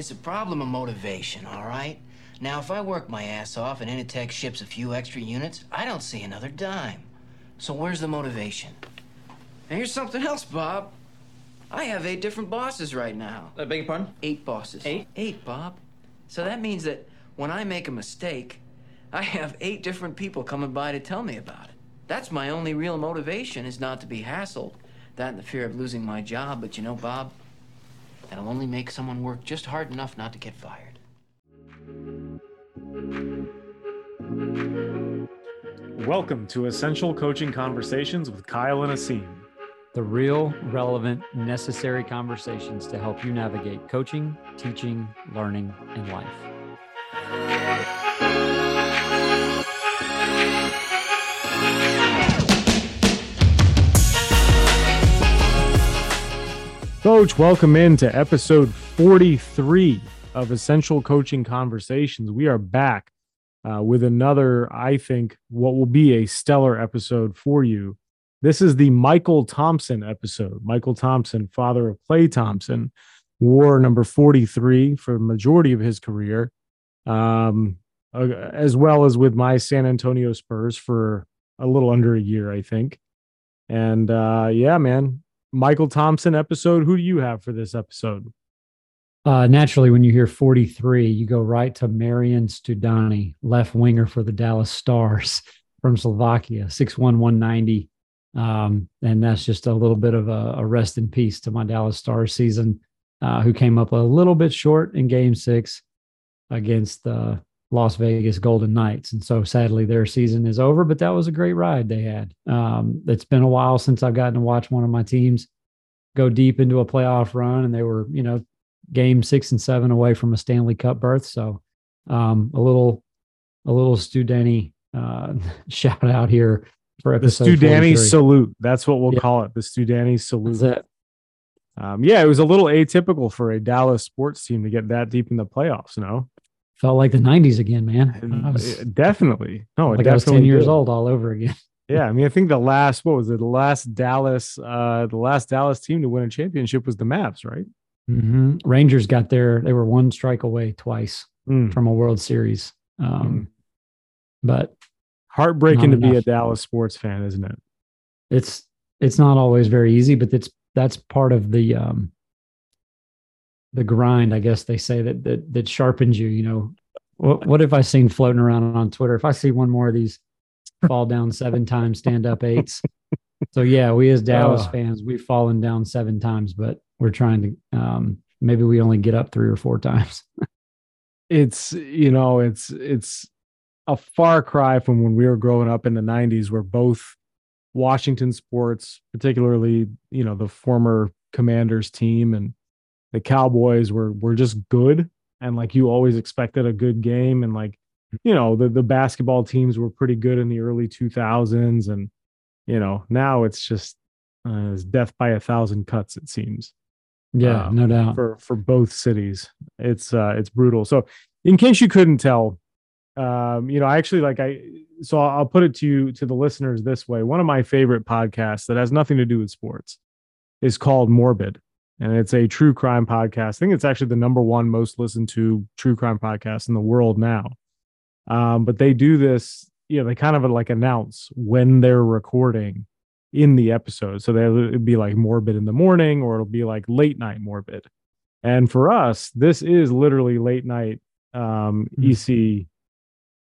It's a problem of motivation, all right? Now, if I work my ass off and Initech ships a few extra units, I don't see another dime. So where's the motivation? And here's something else, Bob. I have eight different bosses right now. I beg your pardon? Eight bosses. Eight? Eight, Bob. So that means that when I make a mistake, I have eight different people coming by to tell me about it. That's my only real motivation is not to be hassled. That and the fear of losing my job, but you know, Bob, that'll only make someone work just hard enough not to get fired. Welcome to Essential Coaching Conversations with Kyle and Aseem. The real, relevant, necessary conversations to help you navigate coaching, teaching, learning, and life. Coach, welcome into episode 43 of Essential Coaching Conversations. We are back uh, with another, I think, what will be a stellar episode for you. This is the Mychal Thompson episode. Mychal Thompson, father of Klay Thompson, wore number 43 for the majority of his career, um, uh, as well as with my San Antonio Spurs for a little under a year, I think. And uh, yeah, man, Mychal Thompson episode. Who do you have for this episode? Uh, naturally, when you hear 43, you go right to Marian Studenic, left winger for the Dallas Stars from Slovakia, 6'1, 190. Um, and that's just a little bit of a, a, rest in peace to my Dallas Stars season, uh, who came up a little bit short in game six against the Las Vegas Golden Knights. And so sadly, their season is over, but that was a great ride they had. Um, it's been a while since I've gotten to watch one of my teams go deep into a playoff run, and they were, you know, game six and seven away from a Stanley Cup berth. So um, a little, a little Stu Denny uh, shout out here for episode the Stu Danny salute. That's what we'll yeah. call it. The Stu Danny salute. Um, yeah, it was a little atypical for a Dallas sports team to get that deep in the playoffs. No, felt like the 90s again, man. Was, definitely. No, like definitely I was 10 years did. old all over again. yeah, I mean, I think the last what was it? The last Dallas, uh, the last Dallas team to win a championship was the Mavs, right? Mm-hmm. Rangers got there; they were one strike away twice mm. from a World Series. Um, mm. But heartbreaking to be a Dallas sports fan, isn't it? It's it's not always very easy, but it's that's part of the um, the grind, I guess they say that that that sharpens you. You know, what what have I seen floating around on Twitter? If I see one more of these fall down seven times, stand up eights. So yeah, we as Dallas oh. fans, we've fallen down seven times, but we're trying to um, maybe we only get up three or four times. it's you know, it's it's a far cry from when we were growing up in the 90s where both Washington sports, particularly, you know, the former commanders team and the Cowboys were were just good and like you always expected a good game and like you know the the basketball teams were pretty good in the early 2000s and you know now it's just uh, it's death by a thousand cuts it seems. Yeah um, no doubt. for for both cities it's uh it's brutal. So in case you couldn't tell um you know i actually like i so i'll put it to you to the listeners this way. One of my favorite podcasts that has nothing to do with sports is called morbid and it's a true crime podcast. I think it's actually the number one most listened to true crime podcast in the world now. Um, but they do this, you know, they kind of like announce when they're recording in the episode. So they'll be like morbid in the morning or it'll be like late night morbid. And for us, this is literally late night um, mm-hmm. EC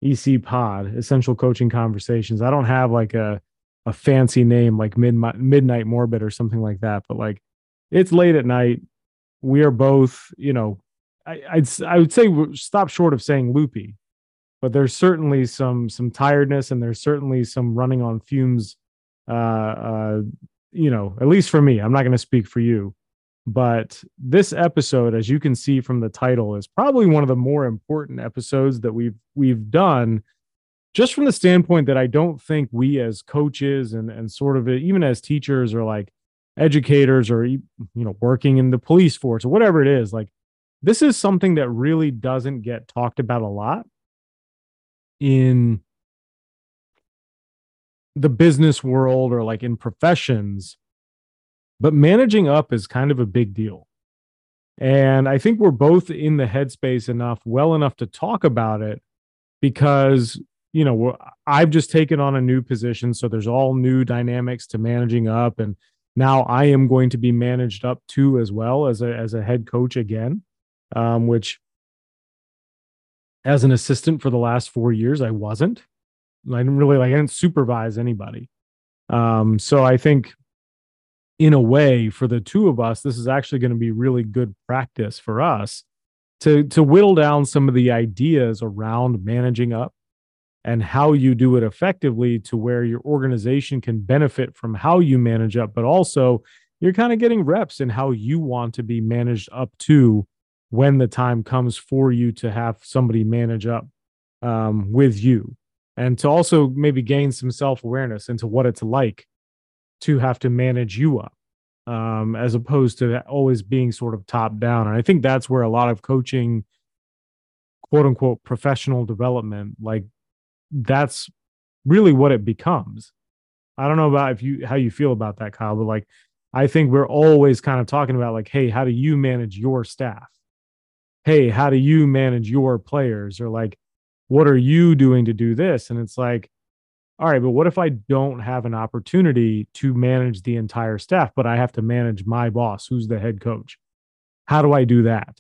EC pod, essential coaching conversations. I don't have like a a fancy name like midnight midnight morbid or something like that, but like it's late at night. We are both, you know, I, I'd I would say stop short of saying loopy, but there's certainly some some tiredness and there's certainly some running on fumes. Uh, uh, you know, at least for me, I'm not going to speak for you, but this episode, as you can see from the title, is probably one of the more important episodes that we've we've done just from the standpoint that I don't think we as coaches and and sort of even as teachers are like educators or you know working in the police force or whatever it is like this is something that really doesn't get talked about a lot in the business world or like in professions but managing up is kind of a big deal And I think we're both in the headspace enough, well enough to talk about it because, you know, I've just taken on a new position. So there's all new dynamics to managing up. And now I am going to be managed up to as well as a, as a head coach again, um, which as an assistant for the last four years, I wasn't. I didn't really like, I didn't supervise anybody. Um, so I think in a way for the two of us this is actually going to be really good practice for us to to whittle down some of the ideas around managing up and how you do it effectively to where your organization can benefit from how you manage up but also you're kind of getting reps in how you want to be managed up to when the time comes for you to have somebody manage up um, with you and to also maybe gain some self-awareness into what it's like to have to manage you up um, as opposed to always being sort of top down. And I think that's where a lot of coaching, quote unquote, professional development, like that's really what it becomes. I don't know about if you how you feel about that, Kyle, but like I think we're always kind of talking about like, hey, how do you manage your staff? Hey, how do you manage your players? Or like, what are you doing to do this? And it's like, all right, but what if I don't have an opportunity to manage the entire staff, but I have to manage my boss, who's the head coach? How do I do that?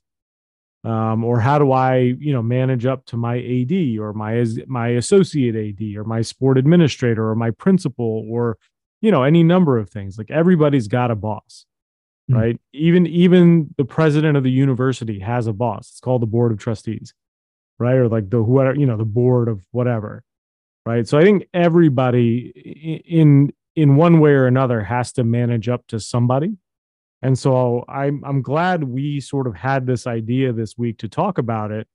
Um, or how do I, you know, manage up to my AD or my my associate AD or my sport administrator or my principal or, you know, any number of things. Like everybody's got a boss, mm-hmm. right? Even even the president of the university has a boss. It's called the board of trustees, right? Or like the whoever, you know, the board of whatever right so i think everybody in in one way or another has to manage up to somebody and so i'm i'm glad we sort of had this idea this week to talk about it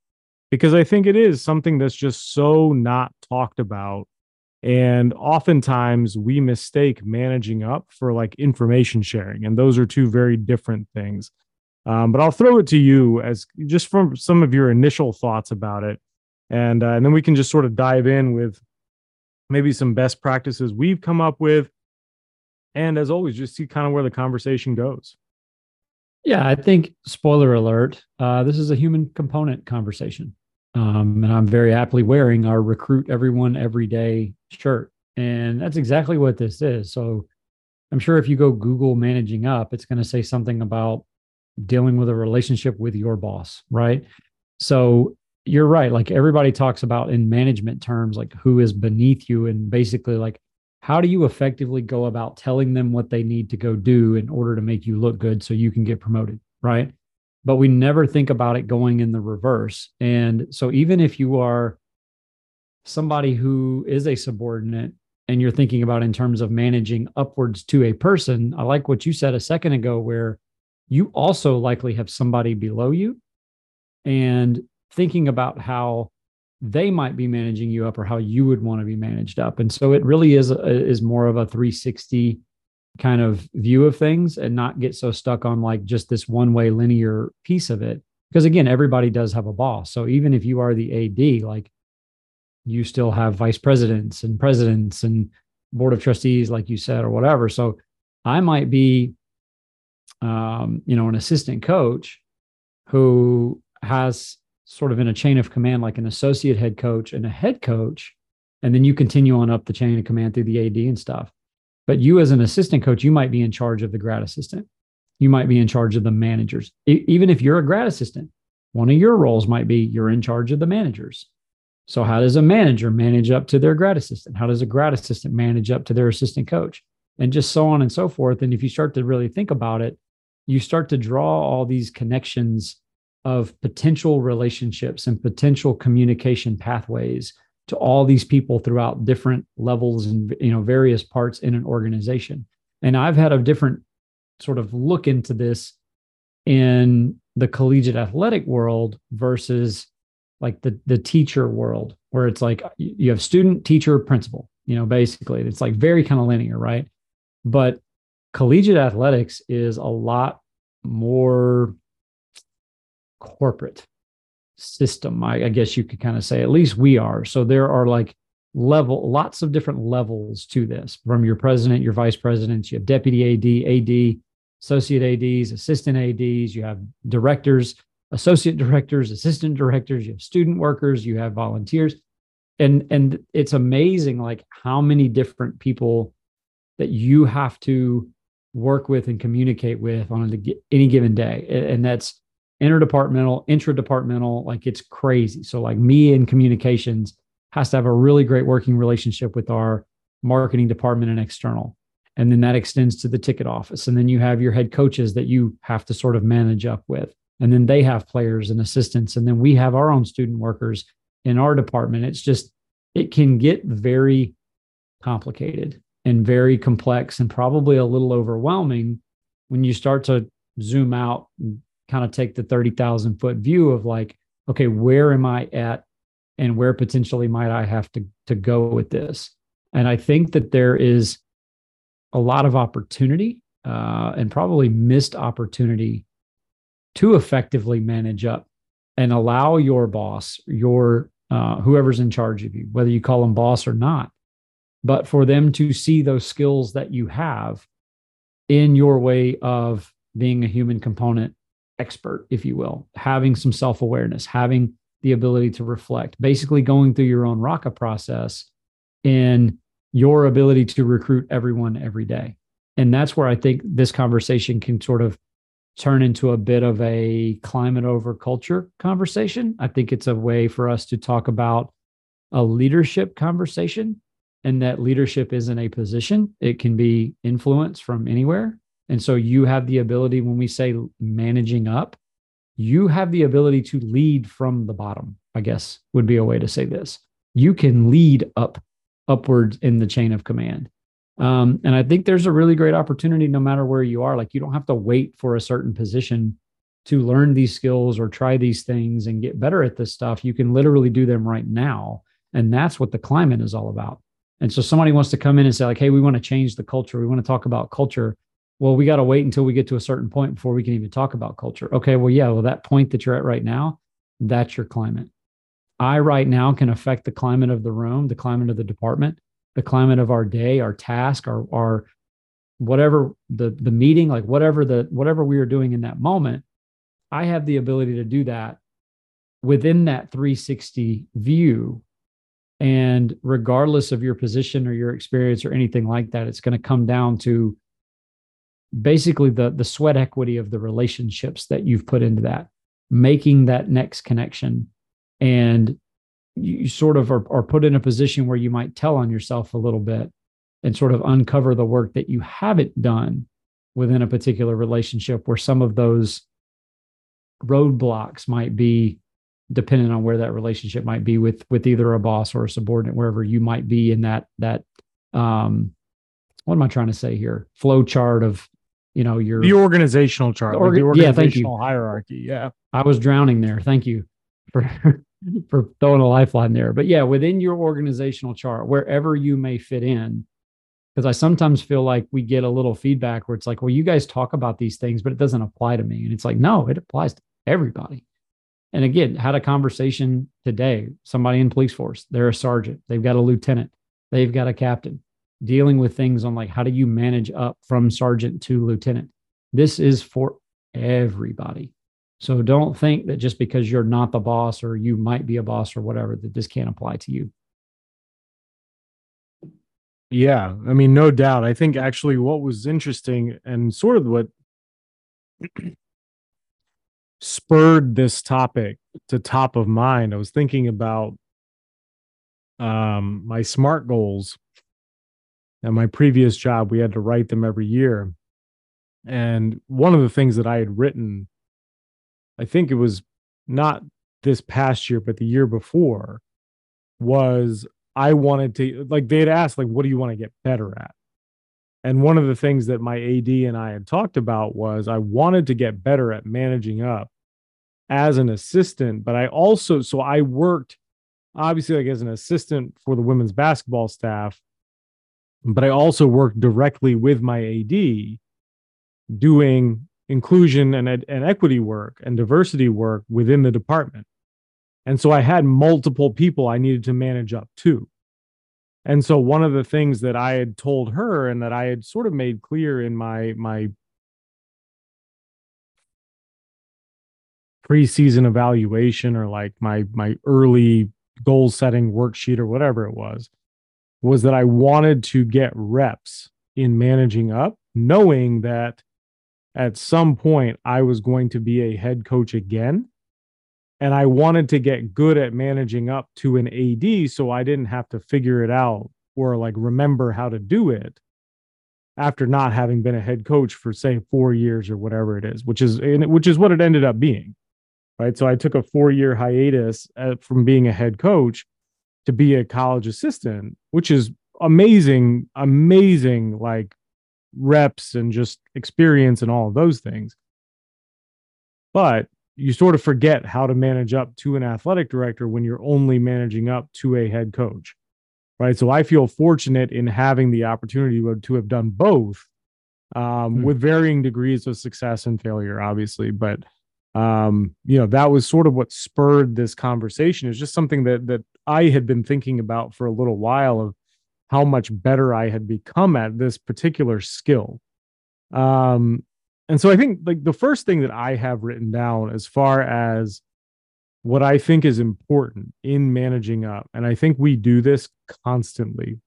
because i think it is something that's just so not talked about and oftentimes we mistake managing up for like information sharing and those are two very different things um, but i'll throw it to you as just from some of your initial thoughts about it and uh, and then we can just sort of dive in with maybe some best practices we've come up with. And as always, just see kind of where the conversation goes. Yeah, I think spoiler alert, uh, this is a human component conversation. Um, and I'm very happily wearing our recruit everyone every day shirt. And that's exactly what this is. So I'm sure if you go Google managing up, it's going to say something about dealing with a relationship with your boss, right? So you're right. Like everybody talks about in management terms, like who is beneath you, and basically, like, how do you effectively go about telling them what they need to go do in order to make you look good so you can get promoted? Right. But we never think about it going in the reverse. And so, even if you are somebody who is a subordinate and you're thinking about in terms of managing upwards to a person, I like what you said a second ago, where you also likely have somebody below you. And thinking about how they might be managing you up or how you would want to be managed up. And so it really is a, is more of a 360 kind of view of things and not get so stuck on like just this one way linear piece of it. Because again, everybody does have a boss. So even if you are the AD, like you still have vice presidents and presidents and board of trustees, like you said, or whatever. So I might be, um, you know, an assistant coach who has sort of in a chain of command, like an associate head coach and a head coach. And then you continue on up the chain of command through the AD and stuff. But you, as an assistant coach, you might be in charge of the grad assistant. You might be in charge of the managers. even if you're a grad assistant, one of your roles might be you're in charge of the managers. So, how does a manager manage up to their grad assistant? How does a grad assistant manage up to their assistant coach? And just so on and so forth. And if you start to really think about it, you start to draw all these connections of potential relationships and potential communication pathways to all these people throughout different levels and you know various parts in an organization. And i've had a different sort of look into this in the collegiate athletic world versus like the the teacher world where it's like you have student teacher principal you know basically. It's like very kind of linear right? But collegiate athletics is a lot more corporate system. I, I guess you could kind of say, at least we are. So there are like level, lots of different levels to this from your president, your vice presidents, you have deputy AD, AD, associate ADs, assistant ADs, you have directors, associate directors, assistant directors, you have student workers, you have volunteers. And and it's amazing like how many different people that you have to work with and communicate with on any given day. And that's interdepartmental, intradepartmental, like it's crazy. So like me in communications has to have a really great working relationship with our marketing department and external. And then that extends to the ticket office. And then you have your head coaches that you have to sort of manage up with. And then they have players and assistants. And then we have our own student workers in our department. It's just, it can get very complicated and very complex and probably a little overwhelming when you start to zoom out kind of take the 30,000 foot view of like, okay, where am I at and where potentially might I have to, to go with this? And I think that there is a lot of opportunity uh, and probably missed opportunity to effectively manage up and allow your boss, your uh, whoever's in charge of you, whether you call them boss or not, but for them to see those skills that you have in your way of being a human component expert, if you will, having some self awareness, having the ability to reflect, basically going through your own RACA process in your ability to recruit everyone every day. And that's where I think this conversation can sort of turn into a bit of a climate over culture conversation. I think it's a way for us to talk about a leadership conversation and that leadership isn't a position, it can be influence from anywhere. And so you have the ability, when we say managing up, you have the ability to lead from the bottom, I guess would be a way to say this. You can lead up upwards in the chain of command. Um, and I think there's a really great opportunity no matter where you are. Like you don't have to wait for a certain position to learn these skills or try these things and get better at this stuff. You can literally do them right now. And that's what the climate is all about. And so somebody wants to come in and say, like, hey, we want to change the culture. We want to talk about culture. Well, we got to wait until we get to a certain point before we can even talk about culture. Okay, well, yeah, well, that point that you're at right now, that's your climate. I right now can affect the climate of the room, the climate of the department, the climate of our day, our task, our our whatever the the meeting, like whatever the whatever we are doing in that moment, I have the ability to do that within that 360 view. And regardless of your position or your experience or anything like that, it's going to come down to basically the the sweat equity of the relationships that you've put into that, making that next connection. And you sort of are, are put in a position where you might tell on yourself a little bit and sort of uncover the work that you haven't done within a particular relationship where some of those roadblocks might be dependent on where that relationship might be with with either a boss or a subordinate wherever you might be in that that um what am i trying to say here? Flow chart of you know your the organizational chart the, orga- the organizational yeah, thank you. hierarchy yeah i was drowning there thank you for for throwing a lifeline there. But yeah, within your organizational chart, wherever you may fit in, because I sometimes feel like we get a little feedback where it's like, well, you guys talk about these things, but it doesn't apply to me. And it's like, no, it applies to everybody. And again, had a conversation today, somebody in police force, they're a sergeant, they've got a lieutenant, they've got a captain dealing with things on like, how do you manage up from sergeant to lieutenant? This is for everybody. So don't think that just because you're not the boss or you might be a boss or whatever, that this can't apply to you. Yeah, I mean, no doubt. I think actually what was interesting and sort of what spurred this topic to top of mind, I was thinking about um, my SMART goals. At my previous job, we had to write them every year. And one of the things that I had written I think it was not this past year, but the year before, was I wanted to like they had asked like, what do you want to get better at? And one of the things that my AD and I had talked about was I wanted to get better at managing up as an assistant, but I also so I worked obviously like as an assistant for the women's basketball staff, but I also work directly with my AD doing inclusion and, ed- and equity work and diversity work within the department. And so I had multiple people I needed to manage up to. And so one of the things that I had told her and that I had sort of made clear in my my preseason evaluation or like my my early goal setting worksheet or whatever it was was that I wanted to get reps in managing up knowing that at some point I was going to be a head coach again. And I wanted to get good at managing up to an AD so I didn't have to figure it out or like remember how to do it after not having been a head coach for say 4 years or whatever it is which is which is what it ended up being right? So I took a 4 year hiatus uh, from being a head coach to be a college assistant which is amazing amazing like reps and just experience and all of those things. But you sort of forget how to manage up to an athletic director when you're only managing up to a head coach right? So i feel fortunate in having the opportunity to have done both um, hmm. with varying degrees of success and failure obviously. But um, you know that was sort of what spurred this conversation. It's just something that that i had been thinking about for a little while of how much better i had become at this particular skill um, and so I think like the first thing that I have written down as far as what I think is important in managing up, and I think we do this constantly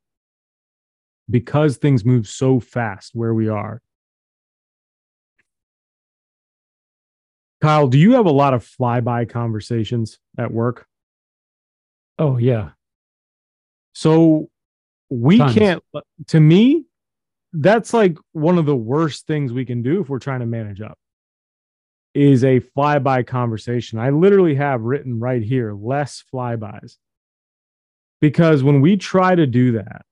because things move so fast where we are. Kyle, do you have a lot of flyby conversations at work? Oh, yeah. So we Tons. can't, to me, that's like one of the worst things we can do if we're trying to manage up is a flyby conversation. I literally have written right here less flybys. Because when we try to do that,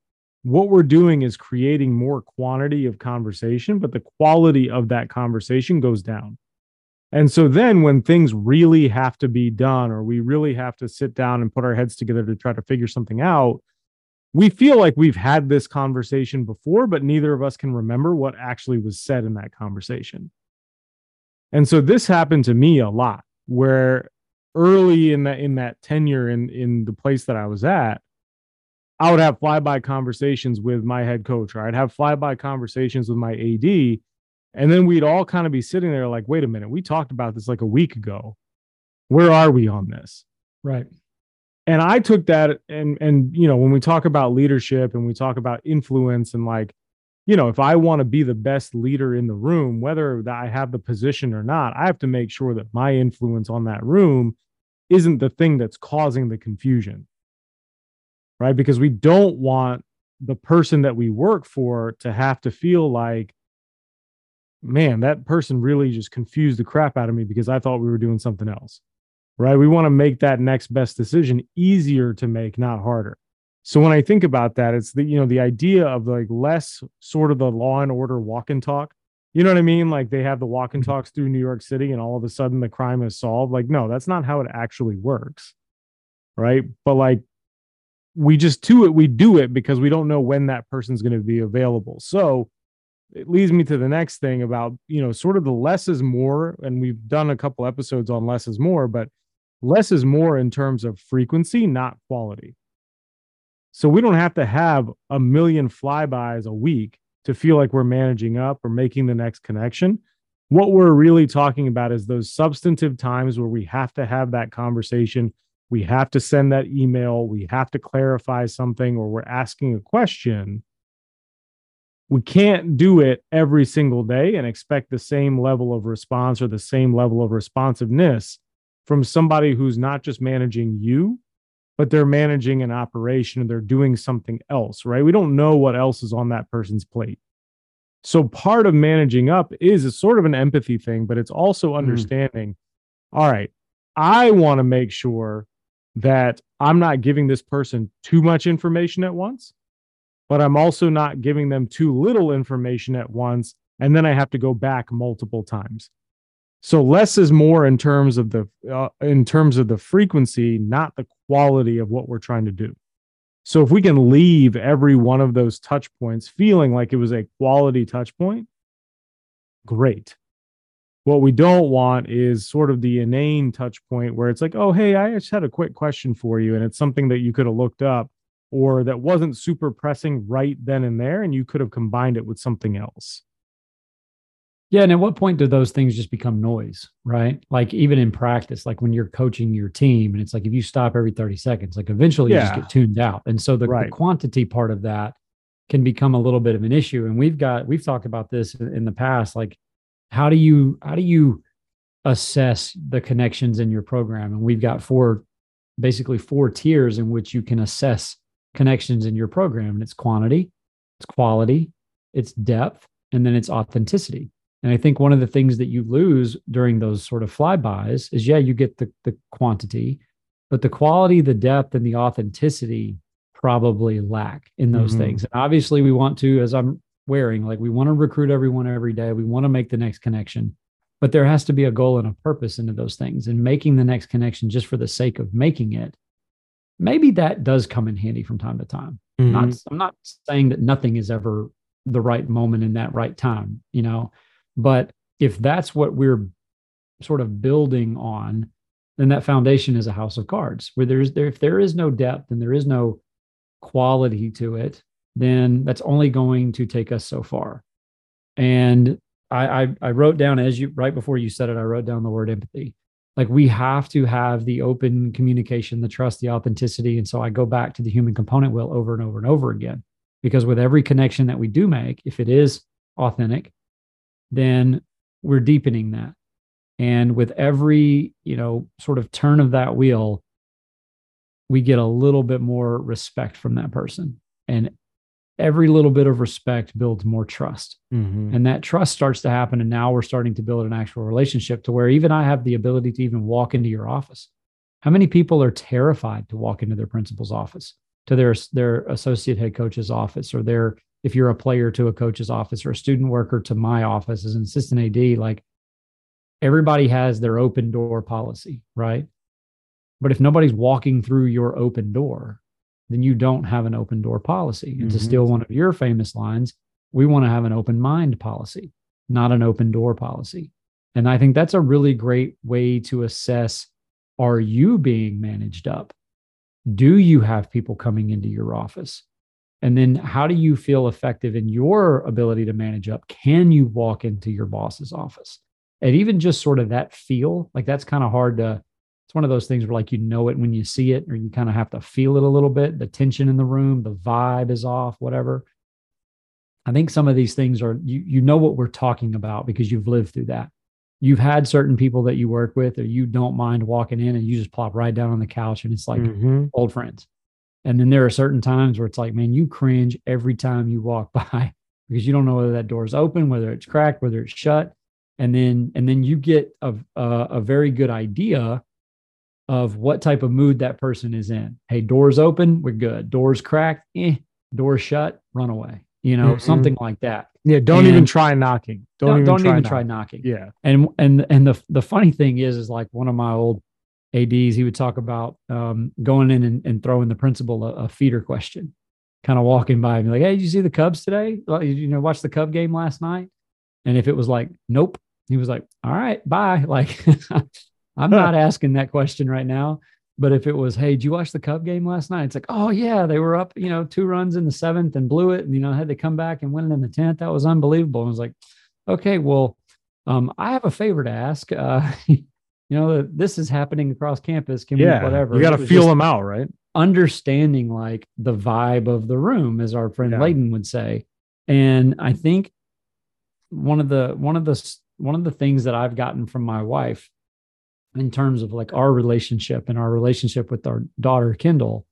what we're doing is creating more quantity of conversation, but the quality of that conversation goes down. And so then when things really have to be done, or we really have to sit down and put our heads together to try to figure something out, we feel like we've had this conversation before, but neither of us can remember what actually was said in that conversation. And so this happened to me a lot where early in that in that tenure in in the place that I was at, I would have flyby conversations with my head coach, or I'd have flyby conversations with my AD. And then we'd all kind of be sitting there like, wait a minute, we talked about this like a week ago. Where are we on this? Right and i took that and and you know when we talk about leadership and we talk about influence and like you know if i want to be the best leader in the room whether that i have the position or not i have to make sure that my influence on that room isn't the thing that's causing the confusion right because we don't want the person that we work for to have to feel like man that person really just confused the crap out of me because i thought we were doing something else right? We want to make that next best decision easier to make, not harder. So when I think about that, it's the you know the idea of like less sort of the law and order walk and talk. You know what I mean? Like they have the walk and mm-hmm. talks through New York City, and all of a sudden the crime is solved. Like no, that's not how it actually works, right? But like we just do it. We do it because we don't know when that person's going to be available. So it leads me to the next thing about you know sort of the less is more, and we've done a couple episodes on less is more, but less is more in terms of frequency, not quality. So we don't have to have a million flybys a week to feel like we're managing up or making the next connection. What we're really talking about is those substantive times where we have to have that conversation. We have to send that email. We have to clarify something or we're asking a question. We can't do it every single day and expect the same level of response or the same level of responsiveness from somebody who's not just managing you, but they're managing an operation and they're doing something else, right? We don't know what else is on that person's plate. So part of managing up is a sort of an empathy thing, but it's also mm-hmm. understanding, mm. all right, I want to make sure that I'm not giving this person too much information at once, but I'm also not giving them too little information at once. And then I have to go back multiple times. So less is more in terms of the uh, in terms of the frequency, not the quality of what we're trying to do. So if we can leave every one of those touch points feeling like it was a quality touch point, great. What we don't want is sort of the inane touch point where it's like, oh, hey, I just had a quick question for you. And it's something that you could have looked up or that wasn't super pressing right then and there. And you could have combined it with something else Yeah. And at what point do those things just become noise, right? Like even in practice, like when you're coaching your team and it's like if you stop every 30 seconds, like eventually you just get tuned out. And so the, the quantity part of that can become a little bit of an issue. And we've got, we've talked about this in the past. Like, how do you, how do you assess the connections in your program? And we've got four, basically four tiers in which you can assess connections in your program. And it's quantity, it's quality, it's depth, and then it's authenticity. And I think one of the things that you lose during those sort of flybys is, yeah, you get the, the quantity, but the quality, the depth, and the authenticity probably lack in those Mhm. things. And obviously, we want to, as I'm wearing, like we want to recruit everyone every day. We want to make the next connection, but there has to be a goal and a purpose into those things. And making the next connection just for the sake of making it, maybe that does come in handy from time to time. Mhm. not i'm not saying that nothing is ever the right moment in that right time you know but if that's what we're sort of building on then that foundation is a house of cards. Where there's there if there is no depth and there is no quality to it then that's only going to take us so far. And I, I i wrote down as you right before you said it i wrote down the word empathy like we have to have the open communication the trust the authenticity. And so i go back to the human component wheel over and over and over again because with every connection that we do make if it is authentic then we're deepening that. And with every you know sort of turn of that wheel we get a little bit more respect from that person. And every little bit of respect builds more trust. Mhm. and that trust starts to happen and now we're starting to build an actual relationship to where even i have the ability to even walk into your office. How many people are terrified to walk into their principal's office to their their associate head coach's office or their if you're a player to a coach's office or a student worker to my office as an assistant ad like everybody has their open door policy right? But if nobody's walking through your open door then you don't have an open door policy and to Mhm. steal one of your famous lines we want to have an open mind policy, not an open door policy. And I think that's a really great way to assess are you being managed up? Do you have people coming into your office? And then how do you feel effective in your ability to manage up? Can you walk into your boss's office? And even just sort of that feel, like that's kind of hard to, it's one of those things where like you know it when you see it, or you kind of have to feel it a little bit. The tension in the room, the vibe is off, whatever. I think some of these things are you you know what we're talking about because you've lived through that. You've had certain people that you work with, or you don't mind walking in and you just plop right down on the couch and it's like Mhm. old friends. And then there are certain times where it's like, man, you cringe every time you walk by because you don't know whether that door's open, whether it's cracked, whether it's shut. And then and then you get a a, a very good idea of what type of mood that person is in. Hey, doors open, we're good. Doors cracked, eh. Doors shut, run away. You know, Mhm. something like that. Yeah, don't even try knocking. Don't, Don't, even, don't try, even knocking. try knocking. Yeah. And and and the the funny thing is, is like one of my old ads, he would talk about um, going in and, and throwing the principal a, a feeder question, kind of walking by and be like, "Hey, did you see the Cubs today? Like, You know, watch the Cub game last night." And if it was like, "Nope," he was like, "All right, bye." Like, I'm not asking that question right now. But if it was, "Hey, did you watch the Cub game last night?" It's like, "Oh yeah, they were up, you know, two runs in the seventh and blew it, and you know, had to come back and win it in the tenth. That was unbelievable." And I was like, "Okay, well." Um, I have a favor to ask. Uh, you know, this is happening across campus. Can Yeah. we, whatever. You got to feel them out, right? Understanding like the vibe of the room, as our friend Yeah. Layden would say. And I think one of the one of the one of the things that I've gotten from my wife in terms of like our relationship and our relationship with our daughter Kendall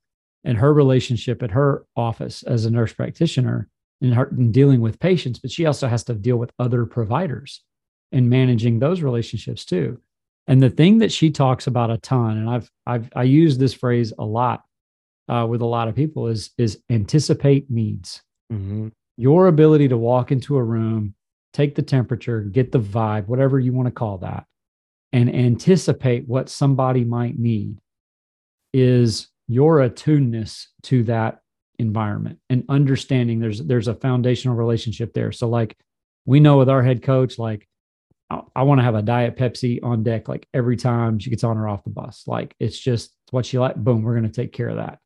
and her relationship at her office as a nurse practitioner and her and dealing with patients, but she also has to deal with other providers and managing those relationships too. And the thing that she talks about a ton, and I've I've I use this phrase a lot uh, with a lot of people is is anticipate needs. Mm-hmm. Your ability to walk into a room, take the temperature, get the vibe, whatever you want to call that, and anticipate what somebody might need is your attuneness to that environment and understanding there's there's a foundational relationship there. So like we know with our head coach, like I, I want to have a diet Pepsi on deck like every time she gets on or off the bus. Like it's just what she like. Boom, we're going to take care of that.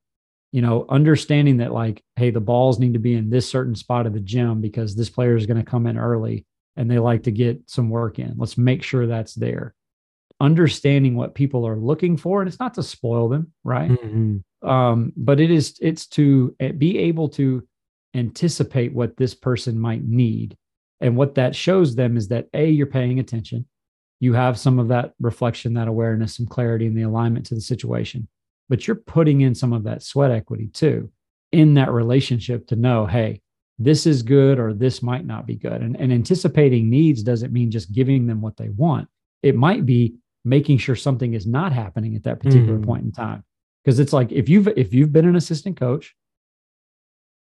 You know, understanding that like, hey, the balls need to be in this certain spot of the gym because this player is going to come in early and they like to get some work in. Let's make sure that's there. Understanding what people are looking for, and it's not to spoil them, right? Mm-hmm. Um, but it is it's to eh, be able to anticipate what this person might need. And what that shows them is that A, you're paying attention. You have some of that reflection, that awareness, some clarity and the alignment to the situation, but you're putting in some of that sweat equity too in that relationship to know, hey, this is good or this might not be good. And, and anticipating needs doesn't mean just giving them what they want. It might be making sure something is not happening at that particular mm. point in time. Because it's like if you've if you've been an assistant coach,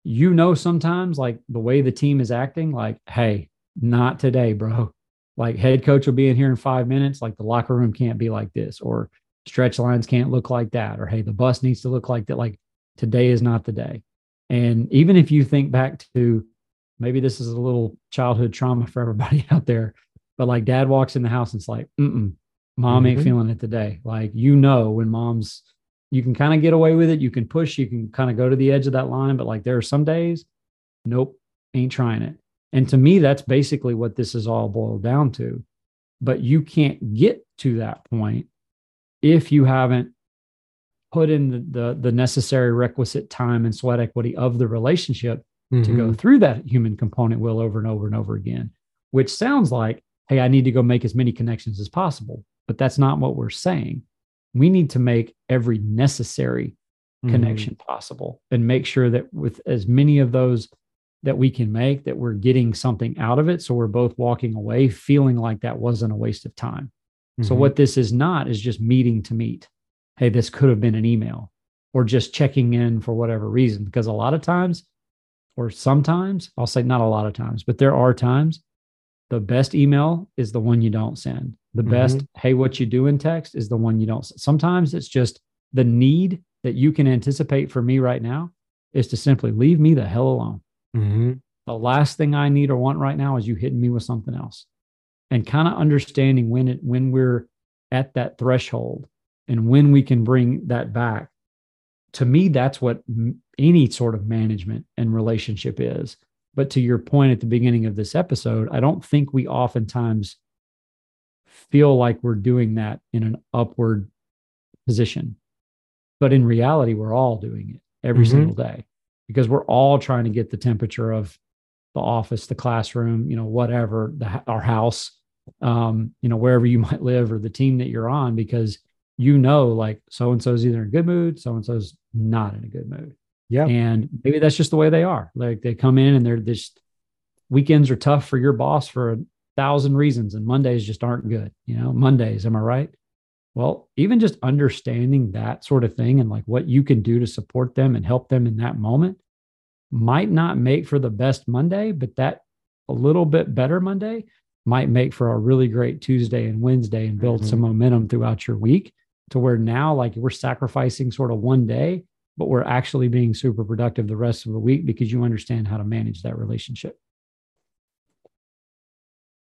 you know sometimes like the way the team is acting, like, hey, not today, bro. Like head coach will be in here in five minutes. Like the locker room can't be like this, or stretch lines can't look like that, or hey, the bus needs to look like that. Like today is not the day. And even if you think back to maybe this is a little childhood trauma for everybody out there, but like dad walks in the house and it's like, mm mom mm-hmm. ain't feeling it today. Like, you know, when mom's, you can kind of get away with it. You can push, you can kind of go to the edge of that line. But like, there are some days, nope, ain't trying it. And to me, that's basically what this is all boiled down to. But you can't get to that point if you haven't put in the, the, the necessary requisite time and sweat equity of the relationship mm-hmm. to go mm-hmm. through that human component wheel over and over and over again, which sounds like, hey, I need to go make as many connections as possible. But that's not what we're saying. We need to make every necessary mm-hmm. connection possible and make sure that with as many of those that we can make that we're getting something out of it so we're both walking away feeling like that wasn't a waste of time mm-hmm. so what this is not is just meeting to meet hey, this could have been an email or just checking in for whatever reason. Because a lot of times, or sometimes, I'll say not a lot of times, but there are times the best email is the one you don't send. The mm-hmm. best, hey, what you do in text is the one you don't. Sometimes it's just the need that you can anticipate for me right now is to simply leave me the hell alone. Mm-hmm. The last thing I need or want right now is you hitting me with something else. And kind of understanding when it when we're at that threshold and when we can bring that back to me that's what any sort of management and relationship is but to your point at the beginning of this episode i don't think we oftentimes feel like we're doing that in an upward position but in reality we're all doing it every mm-hmm. single day because we're all trying to get the temperature of the office the classroom you know whatever the, our house um, you know wherever you might live or the team that you're on because you know, like so and so's either in a good mood, so and so's not in a good mood. Yeah. And maybe that's just the way they are. Like they come in and they're just weekends are tough for your boss for a thousand reasons, and Mondays just aren't good. You know, Mondays, am I right? Well, even just understanding that sort of thing and like what you can do to support them and help them in that moment might not make for the best Monday, but that a little bit better Monday might make for a really great Tuesday and Wednesday and build mm-hmm. some momentum throughout your week to where now like we're sacrificing sort of one day but we're actually being super productive the rest of the week because you understand how to manage that relationship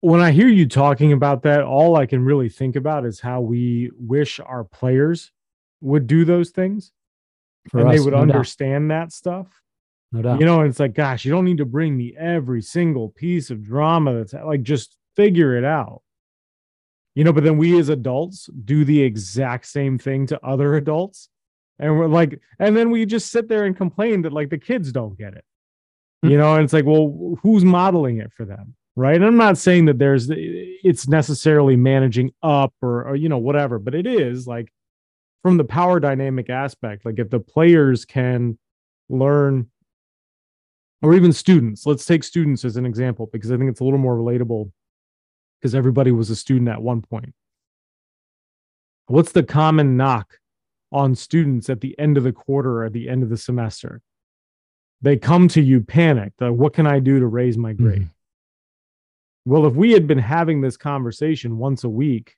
when i hear you talking about that all i can really think about is how we wish our players would do those things For and us, they would no understand doubt. that stuff. No doubt. You know it's like gosh you don't need to bring me every single piece of drama that's like just figure it out. You know but then we as adults do the exact same thing to other adults. And we're like and then we just sit there and complain that like the kids don't get it. Hmm. you know and it's like well who's modeling it for them right and i'm not saying that there's it's necessarily managing up or, or you know whatever but it is like from the power dynamic aspect like if the players can learn or even students let's take students as an example because i think it's a little more relatable because everybody was a student at one point. What's the common knock on students at the end of the quarter or at the end of the semester? They come to you panicked. Like, what can I do to raise my grade? Mm-hmm. Well, if we had been having this conversation once a week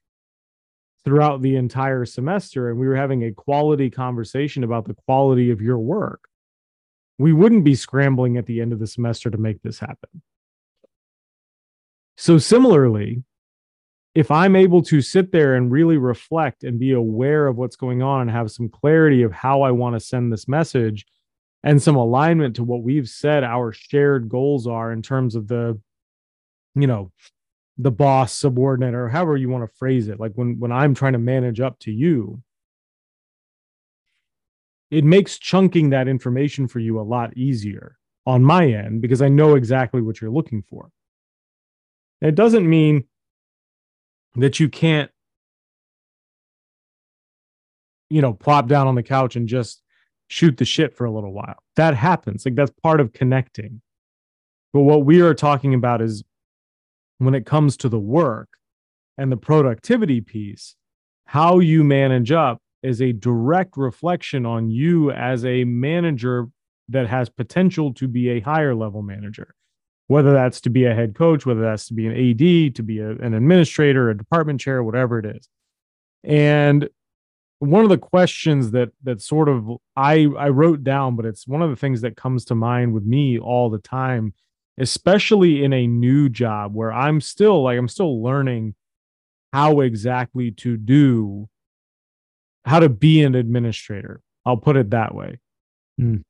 throughout the entire semester and we were having a quality conversation about the quality of your work, we wouldn't be scrambling at the end of the semester to make this happen. So, similarly, if I'm able to sit there and really reflect and be aware of what's going on and have some clarity of how I want to send this message and some alignment to what we've said our shared goals are in terms of the, you know, the boss subordinate or however you want to phrase it like when when i'm trying to manage up to you it makes chunking that information for you a lot easier on my end because i know exactly what you're looking for. It doesn't mean that you can't you know plop down on the couch and just shoot the shit for a little while. That happens. Like that's part of connecting. But what we are talking about is when it comes to the work and the productivity piece, how you manage up is a direct reflection on you as a manager that has potential to be a higher level manager, whether that's to be a head coach, whether that's to be an AD, to be a, an administrator, a department chair, whatever it is. And one of the questions that that sort of I I wrote down, but it's one of the things that comes to mind with me all the time especially in a new job where I'm still like, I'm still learning how exactly to do, how to be an administrator. I'll put it that way. Mm.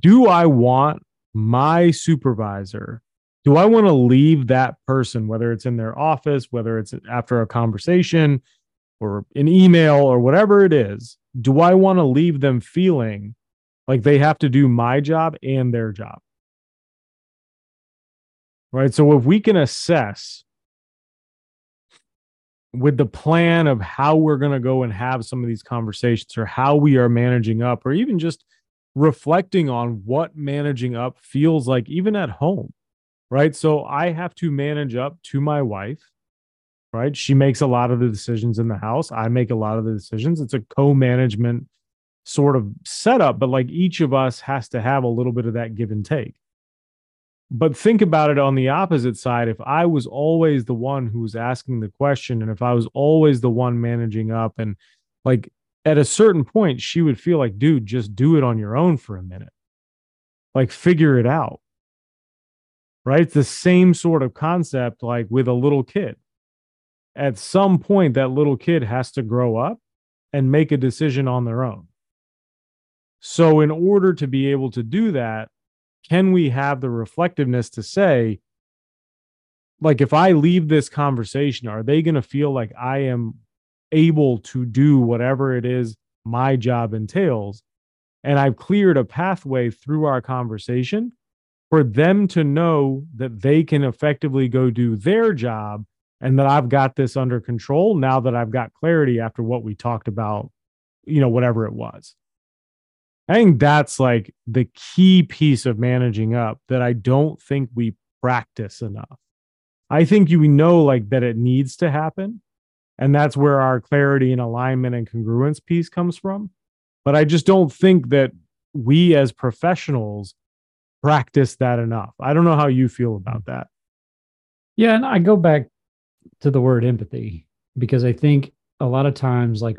Do I want my supervisor? Do I want to leave that person, whether it's in their office, whether it's after a conversation or an email or whatever it is? Do I want to leave them feeling like they have to do my job and their job? Right? So if we can assess with the plan of how we're going to go and have some of these conversations or how we are managing up or even just reflecting on what managing up feels like even at home right? So i have to manage up to my wife right? She makes a lot of the decisions in the house. I make a lot of the decisions. It's a co-management sort of setup but like each of us has to have a little bit of that give and take but think about it on the opposite side. If I was always the one who was asking the question, and if I was always the one managing up, and like at a certain point, she would feel like, dude, just do it on your own for a minute. Like figure it out. Right? It's the same sort of concept like with a little kid. At some point, that little kid has to grow up and make a decision on their own. So, in order to be able to do that, can we have the reflectiveness to say, like, if I leave this conversation, are they going to feel like I am able to do whatever it is my job entails? And I've cleared a pathway through our conversation for them to know that they can effectively go do their job and that I've got this under control now that I've got clarity after what we talked about, you know, whatever it was. I think that's like the key piece of managing up that I don't think we practice enough. I think you know like that it needs to happen. And that's where our clarity and alignment and congruence piece comes from. But I just don't think that we as professionals practice that enough. I don't know how you feel about mm-hmm. that. Yeah. And I go back to the word empathy because I think a lot of times, like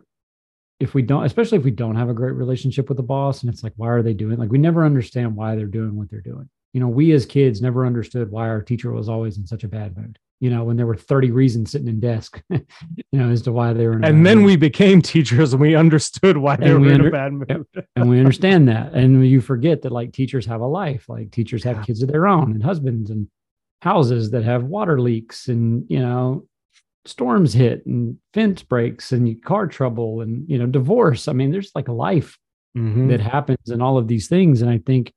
if we don't, especially if we don't have a great relationship with the boss, and it's like, why are they doing? Like, we never understand why they're doing what they're doing. You know, we as kids never understood why our teacher was always in such a bad mood. You know, when there were 30 reasons sitting in desk, you know, as to why they were. and then mood. we became teachers and we understood why they and were in a bad mood. and we understand that. And you forget that like teachers have a life, like teachers have kids of their own and husbands and houses that have water leaks and, you know, storms hit and fence breaks and car trouble and you know divorce. I mean there's like a life mm-hmm. that happens and all of these things. And i think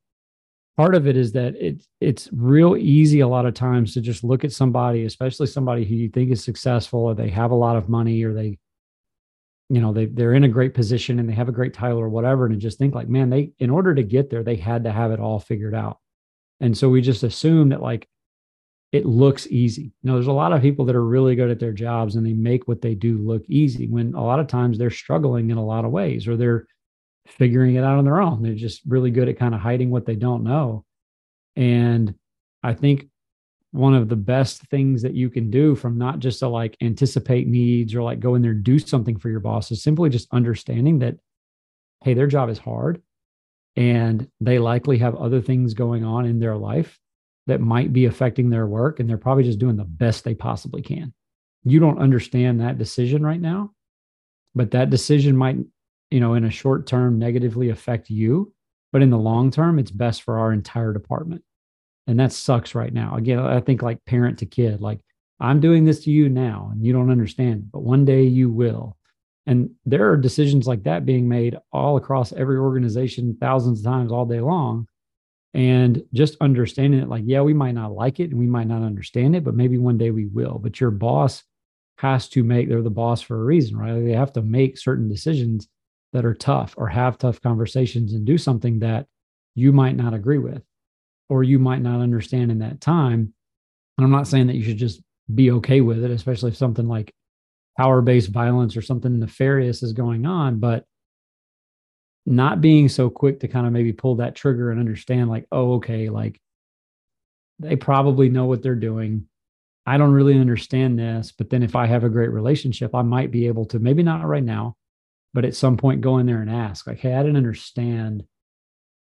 part of it is that it's it's real easy a lot of times to just look at somebody especially somebody who you think is successful or they have a lot of money or they you know they they're in a great position and they have a great title or whatever. And just think like man they in order to get there they had to have it all figured out. And so we just assume that like it looks easy. You know, there's a lot of people that are really good at their jobs and they make what they do look easy when a lot of times they're struggling in a lot of ways or they're figuring it out on their own. They're just really good at kind of hiding what they don't know. And I think one of the best things that you can do from not just to like anticipate needs or like go in there and do something for your boss is simply just understanding that, hey, their job is hard and they likely have other things going on in their life that might be affecting their work and they're probably just doing the best they possibly can. You don't understand that decision right now, but that decision might, you know, in a short term negatively affect you, but in the long term it's best for our entire department. And that sucks right now. Again, I think like parent to kid, like I'm doing this to you now and you don't understand, but one day you will. And there are decisions like that being made all across every organization thousands of times all day long. And just understanding it like, yeah, we might not like it and we might not understand it, but maybe one day we will. But your boss has to make, they're the boss for a reason, right? They have to make certain decisions that are tough or have tough conversations and do something that you might not agree with or you might not understand in that time. And I'm not saying that you should just be okay with it, especially if something like power based violence or something nefarious is going on, but not being so quick to kind of maybe pull that trigger and understand, like, oh, okay, like they probably know what they're doing. I don't really understand this, but then if I have a great relationship, I might be able to, maybe not right now, but at some point go in there and ask, like, hey, I didn't understand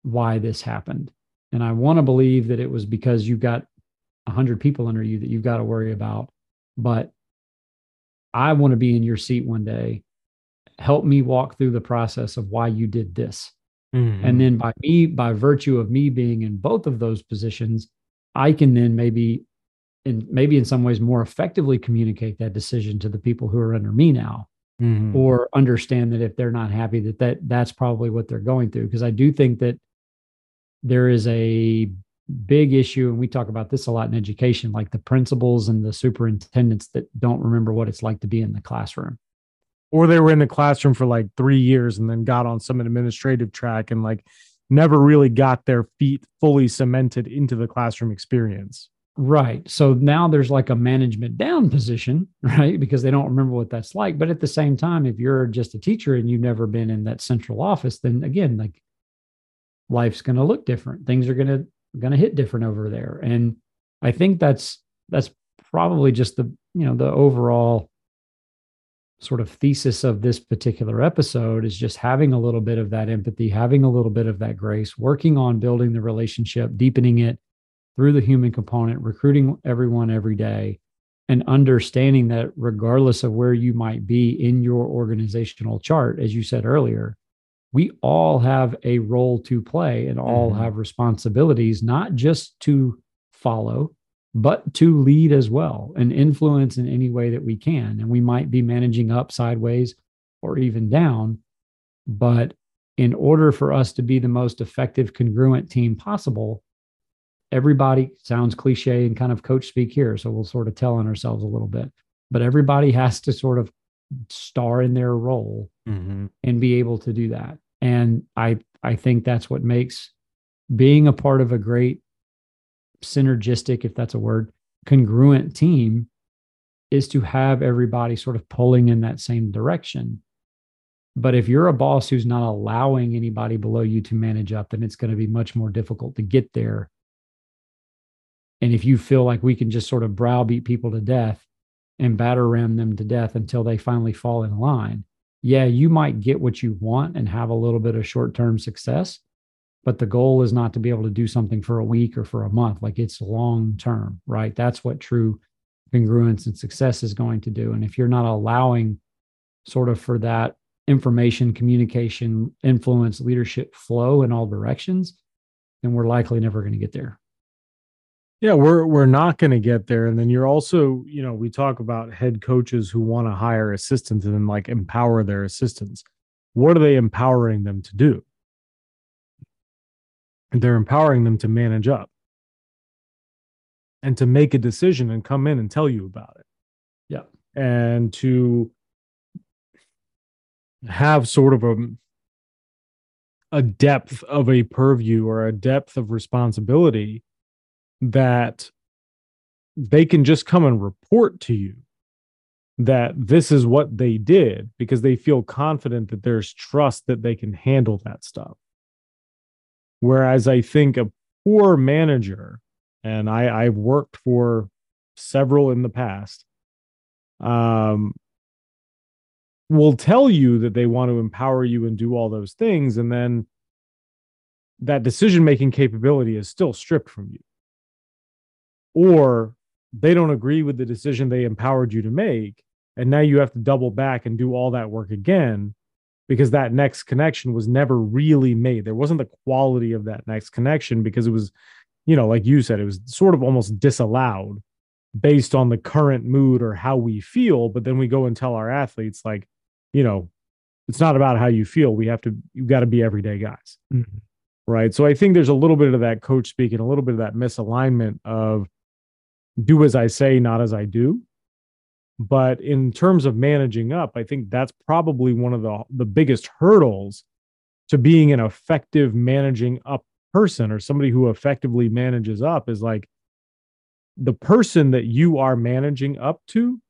why this happened. And I want to believe that it was because you've got 100 people under you that you've got to worry about. But I want to be in your seat one day. Help me walk through the process of why you did this. Mm-hmm. And then by me, by virtue of me being in both of those positions, I can then maybe and maybe in some ways more effectively communicate that decision to the people who are under me now mm-hmm. or understand that if they're not happy that, that that's probably what they're going through because i do think that there is a big issue and we talk about this a lot in education like the principals and the superintendents that don't remember what it's like to be in the classroom or they were in the classroom for like 3 years and then got on some administrative track and like never really got their feet fully cemented into the classroom experience Right. So now there's like a management down position, right? Because they don't remember what that's like. But at the same time, if you're just a teacher and you've never been in that central office, then again, like life's going to look different. Things are going to going to hit different over there. And I think that's that's probably just the, you know, the overall sort of thesis of this particular episode is just having a little bit of that empathy, having a little bit of that grace, working on building the relationship, deepening it through the human component, recruiting everyone every day, and understanding that regardless of where you might be in your organizational chart, as you said earlier, we all have a role to play and all mm-hmm. have responsibilities, not just to follow, but to lead as well and influence in any way that we can. And we might be managing up, sideways, or even down. But in order for us to be the most effective, congruent team possible, everybody sounds cliche and kind of coach speak here. So we'll sort of tell on ourselves a little bit, but everybody has to sort of star in their role mm-hmm. and be able to do that. And I, I think that's what makes being a part of a great synergistic, if that's a word, congruent team is to have everybody sort of pulling in that same direction. But if you're a boss who's not allowing anybody below you to manage up, then it's going to be much more difficult to get there and if you feel like we can just sort of browbeat people to death and batter ram them to death until they finally fall in line, yeah, you might get what you want and have a little bit of short term success. But the goal is not to be able to do something for a week or for a month. Like it's long term, right? That's what true congruence and success is going to do. And if you're not allowing sort of for that information, communication, influence, leadership flow in all directions, then we're likely never going to get there. Yeah, we're we're not going to get there. And then you're also, you know, we talk about head coaches who want to hire assistants and then like empower their assistants. What are they empowering them to do? They're empowering them to manage up and to make a decision and come in and tell you about it. Yeah. And to have sort of a a depth of a purview or a depth of responsibility that they can just come and report to you that this is what they did because they feel confident that there's trust that they can handle that stuff. Whereas I think a poor manager, and I, I've worked for several in the past, um, will tell you that they want to empower you and do all those things. And then that decision making capability is still stripped from you or they don't agree with the decision they empowered you to make and now you have to double back and do all that work again because that next connection was never really made. There wasn't the quality of that next connection because it was you know like you said it was sort of almost disallowed based on the current mood or how we feel. But then we go and tell our athletes like you know it's not about how you feel. We have to you got to be everyday guys. Mhm. right? So i think there's a little bit of that coach speak and a little bit of that misalignment of do as i say not as i do but in terms of managing up i think that's probably one of the the biggest hurdles to being an effective managing up person or somebody who effectively manages up is like the person that you are managing up to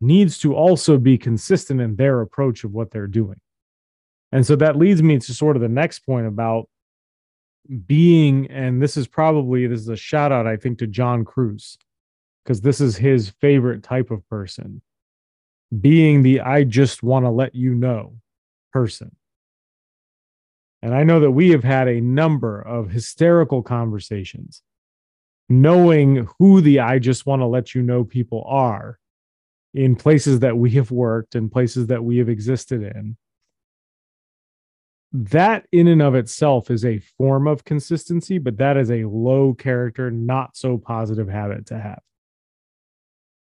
needs to also be consistent in their approach of what they're doing. And so that leads me to sort of the next point about being, and this is probably this is a shout out, I think, to John Cruz, because this is his favorite type of person. Being the I just want to let you know person. And I know that we have had a number of hysterical conversations knowing who the I just want to let you know people are in places that we have worked and places that we have existed in. That, in and of itself, is a form of consistency, but that is a low character, not so positive habit to have.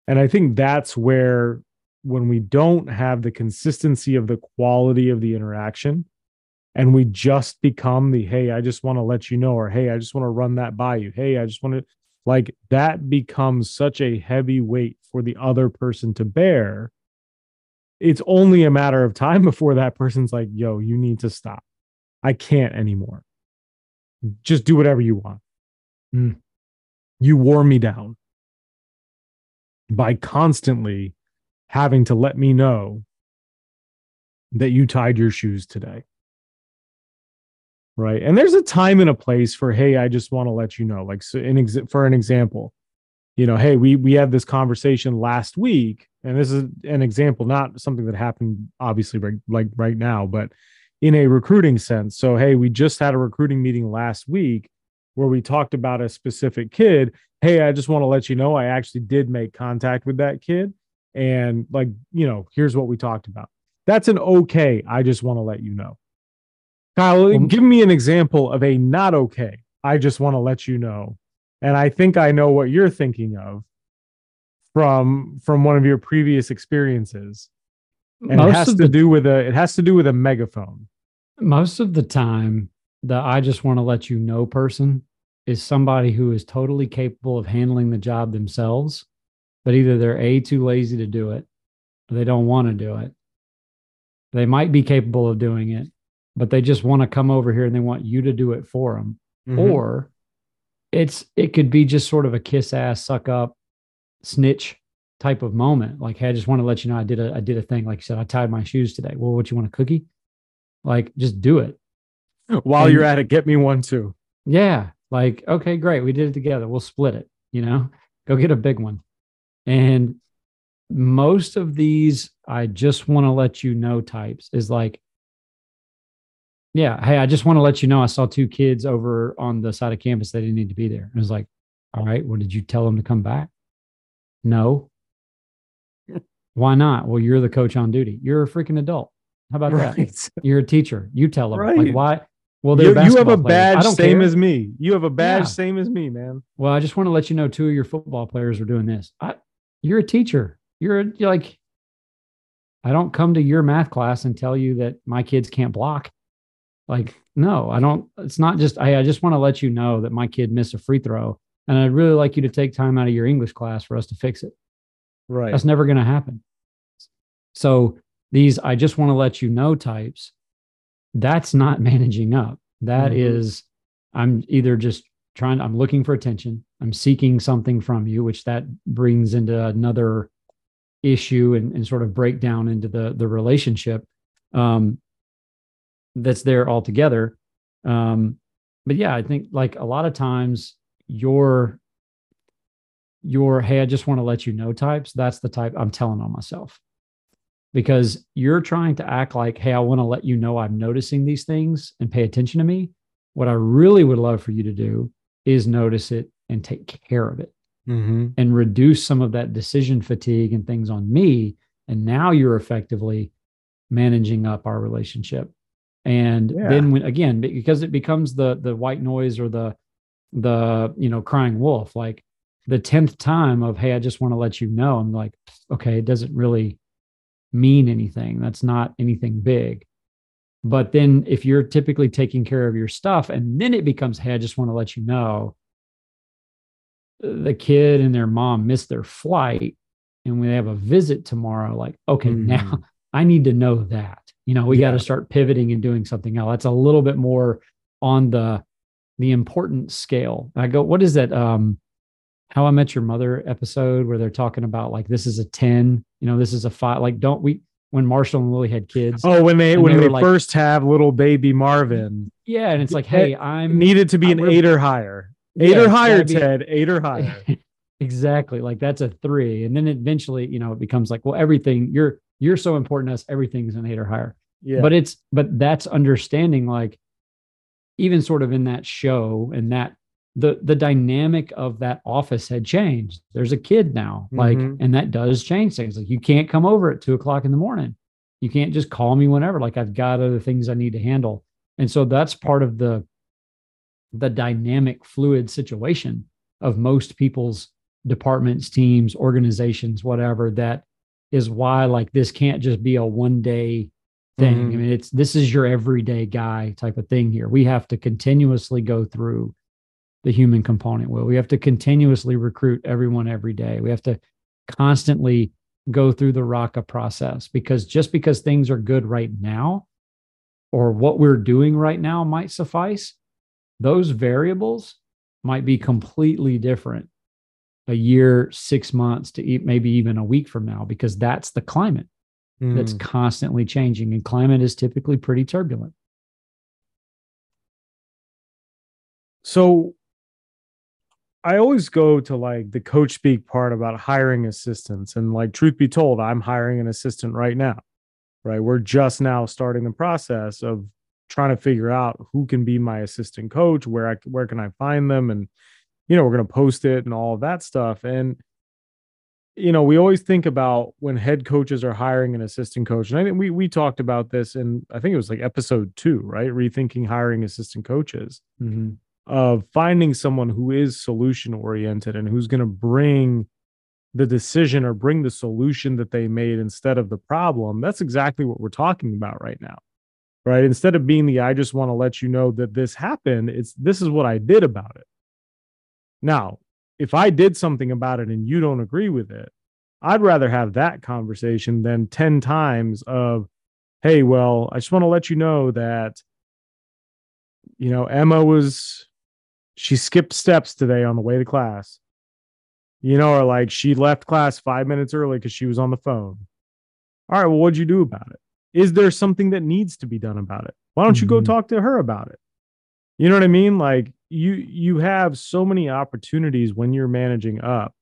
And I think that's where, when we don't have the consistency of the quality of the interaction, and we just become the hey i just want to let you know or hey i just want to run that by you hey i just want to like that becomes such a heavy weight for the other person to bear. It's only a matter of time before that person's like yo you need to stop. I can't anymore. Just do whatever you want. Mm. you wore me down by constantly having to let me know that you tied your shoes today. Right? And there's a time and a place for hey i just want to let you know. Like so in ex- for an example you know hey we we had this conversation last week and this is an example not something that happened obviously right, like right now but in a recruiting sense. So hey we just had a recruiting meeting last week where we talked about a specific kid hey i just want to let you know i actually did make contact with that kid and like you know here's what we talked about that's an okay i just want to let you know Kyle, Well- give me an example of a not okay. I just want to let you know. And I think I know what you're thinking of from from one of your previous experiences. And it has to the do with a it has to do with a megaphone. most of the time the i just want to let you know person is somebody who is totally capable of handling the job themselves but either they're a too lazy to do it or they don't want to do it. They might be capable of doing it but they just want to come over here and they want you to do it for them Mm-hmm. or it's it could be just sort of a kiss ass suck up snitch type of moment. Like hey i just want to let you know i did a i did a thing. Like you said i tied my shoes today. Well what you want a cookie? Like just do it while and- you're at it, get me one too. yeah like okay great we did it together we'll split it you know? Go get a big one. And most of these i just want to let you know types is like yeah hey i just want to let you know i saw two kids over on the side of campus they didn't need to be there. And was like all right well did you tell them to come back? No. Why not? Well you're the coach on duty. You're a freaking adult. How about that? Right. you're a teacher. You tell them. Right. like why well they're You, you have a badge same care. as me. You have a badge Yeah. same as me, man. Well, I just want to let you know two of your football players are doing this. I, you're a teacher. You're, a, you're like, I don't come to your math class and tell you that my kids can't block. Like, no, I don't. It's not just, I, I just want to let you know that my kid missed a free throw. And I'd really like you to take time out of your English class for us to fix it. Right. That's never going to happen. So these, I just want to let you know types, that's not managing up. That Mhm. is, I'm either just trying, I'm looking for attention. I'm seeking something from you, which that brings into another issue and, and sort of breakdown into the, the relationship um, that's there altogether. Um, but yeah, I think like a lot of times your your hey i just want to let you know types that's the type i'm telling on myself because you're trying to act like hey i want to let you know i'm noticing these things and pay attention to me what i really would love for you to do is notice it and take care of it Mm-hmm. and reduce some of that decision fatigue and things on me and now you're effectively managing up our relationship and Yeah. then when again because it becomes the the white noise or the the you know crying wolf like the 10th time of, hey, I just want to let you know, I'm like, okay, it doesn't really mean anything. That's not anything big. But then if you're typically taking care of your stuff and then it becomes, hey, I just want to let you know, the kid and their mom missed their flight and we have a visit tomorrow, like, okay, mm. now I need to know that. You know, we yeah. got to start pivoting and doing something else. That's a little bit more on the the important scale. I go, what is that? Um, How I Met Your Mother episode where they're talking about like this is a 10, you know, this is a five. Like, don't we when Marshall and Lily had kids? Oh, when they when they, they like, first have little baby Marvin. Yeah, and it's like, hey, I'm needed to be an eight or higher. Eight yeah, or higher, Ted. Eight or higher. exactly. Like that's a three. And then eventually, you know, it becomes like, well, everything you're you're so important to us, everything's an eight or higher. Yeah. But it's but that's understanding like even sort of in that show and that the the dynamic of that office had changed. There's a kid now, like, mm-hmm. and that does change things. Like you can't come over at two o'clock in the morning. You can't just call me whenever. Like I've got other things I need to handle. And so that's part of the the dynamic, fluid situation of most people's departments, teams, organizations, whatever. That is why like this can't just be a one day thing. Mm-hmm. I mean, it's this is your everyday guy type of thing here. We have to continuously go through the human component. Well, we have to continuously recruit everyone every day. We have to constantly go through the RACA process because just because things are good right now or what we're doing right now might suffice, those variables might be completely different a year, six months to maybe even a week from now, because that's the climate mm. that's constantly changing. And climate is typically pretty turbulent. So I always go to like the coach speak part about hiring assistants. And like, truth be told, I'm hiring an assistant right now, right? We're just now starting the process of trying to figure out who can be my assistant coach, where I where can I find them, and you know we're going to post it and all of that stuff. And you know we always think about when head coaches are hiring an assistant coach, and I think we we talked about this in I think it was like episode two, right? Rethinking hiring assistant coaches. Mm-hmm. Of finding someone who is solution oriented and who's going to bring the decision or bring the solution that they made instead of the problem. That's exactly what we're talking about right now right? Instead of being the I just want to let you know that this happened, it's this is what I did about it. Now, if I did something about it and you don't agree with it, I'd rather have that conversation than 10 times of, hey, well, I just want to let you know that, you know, Emma was, she skipped steps today on the way to class. You know, or like she left class five minutes early because she was on the phone. All right, well, what'd you do about it? is there something that needs to be done about it why don't you go mm-hmm. talk to her about it you know what i mean like you you have so many opportunities when you're managing up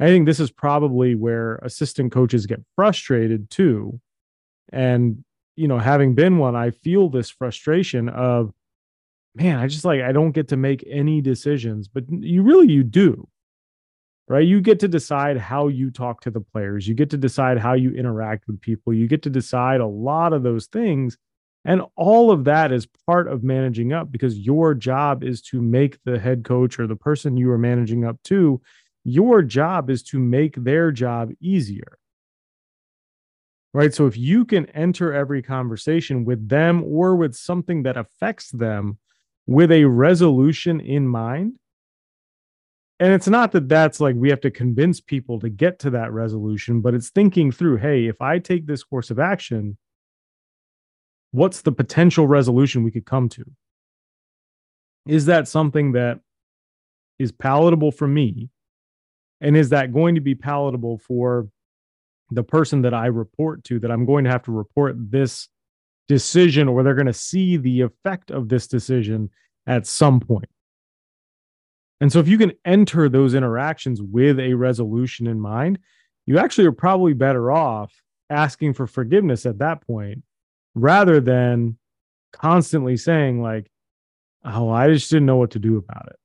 i think this is probably where assistant coaches get frustrated too and you know having been one i feel this frustration of man i just like i don't get to make any decisions but you really you do right? You get to decide how you talk to the players, you get to decide how you interact with people, you get to decide a lot of those things. And all of that is part of managing up because your job is to make the head coach or the person you are managing up to, your job is to make their job easier. Right. So if you can enter every conversation with them or with something that affects them with a resolution in mind, and it's not that that's like we have to convince people to get to that resolution but it's thinking through hey if i take this course of action what's the potential resolution we could come to? Is that something that is palatable for me? And is that going to be palatable for the person that i report to that i'm going to have to report this decision or they're going to see the effect of this decision at some point. and so if you can enter those interactions with a resolution in mind, you actually are probably better off asking for forgiveness at that point rather than constantly saying like, "Oh, I just didn't know what to do about it.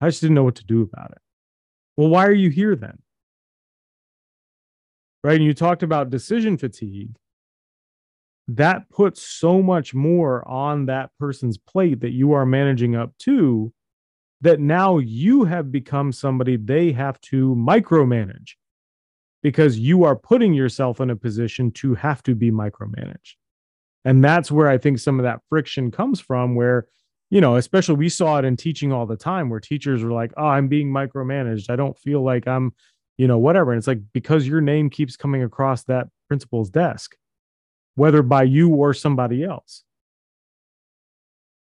I just didn't know what to do about it." Well, why are you here then? Right? And you talked about decision fatigue. That puts so much more on that person's plate that you are managing up to that now you have become somebody they have to micromanage because you are putting yourself in a position to have to be micromanaged. And that's where I think some of that friction comes from, where, you know, especially we saw it in teaching all the time where teachers were like, oh, I'm being micromanaged. I don't feel like I'm, you know, whatever. And it's like because your name keeps coming across that principal's desk, whether by you or somebody else.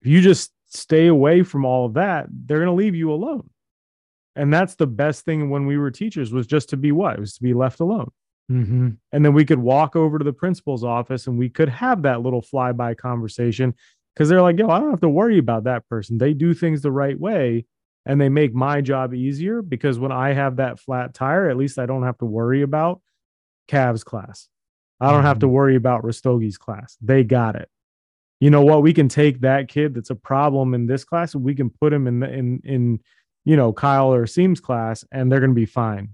If you just stay away from all of that, they're going to leave you alone. And that's the best thing when we were teachers was just to be what? It was to be left alone. Mm-hmm. And then we could walk over to the principal's office and we could have that little flyby conversation because they're like, yo, I don't have to worry about that person. They do things the right way and they make my job easier because when I have that flat tire, at least I don't have to worry about Cavs class. I don't have to mm-hmm. worry about Rastogi's class. They got it. You know what? We can take that kid that's a problem in this class and we can put him in the, in in you know Kyle or Aseem's class and they're going to be fine.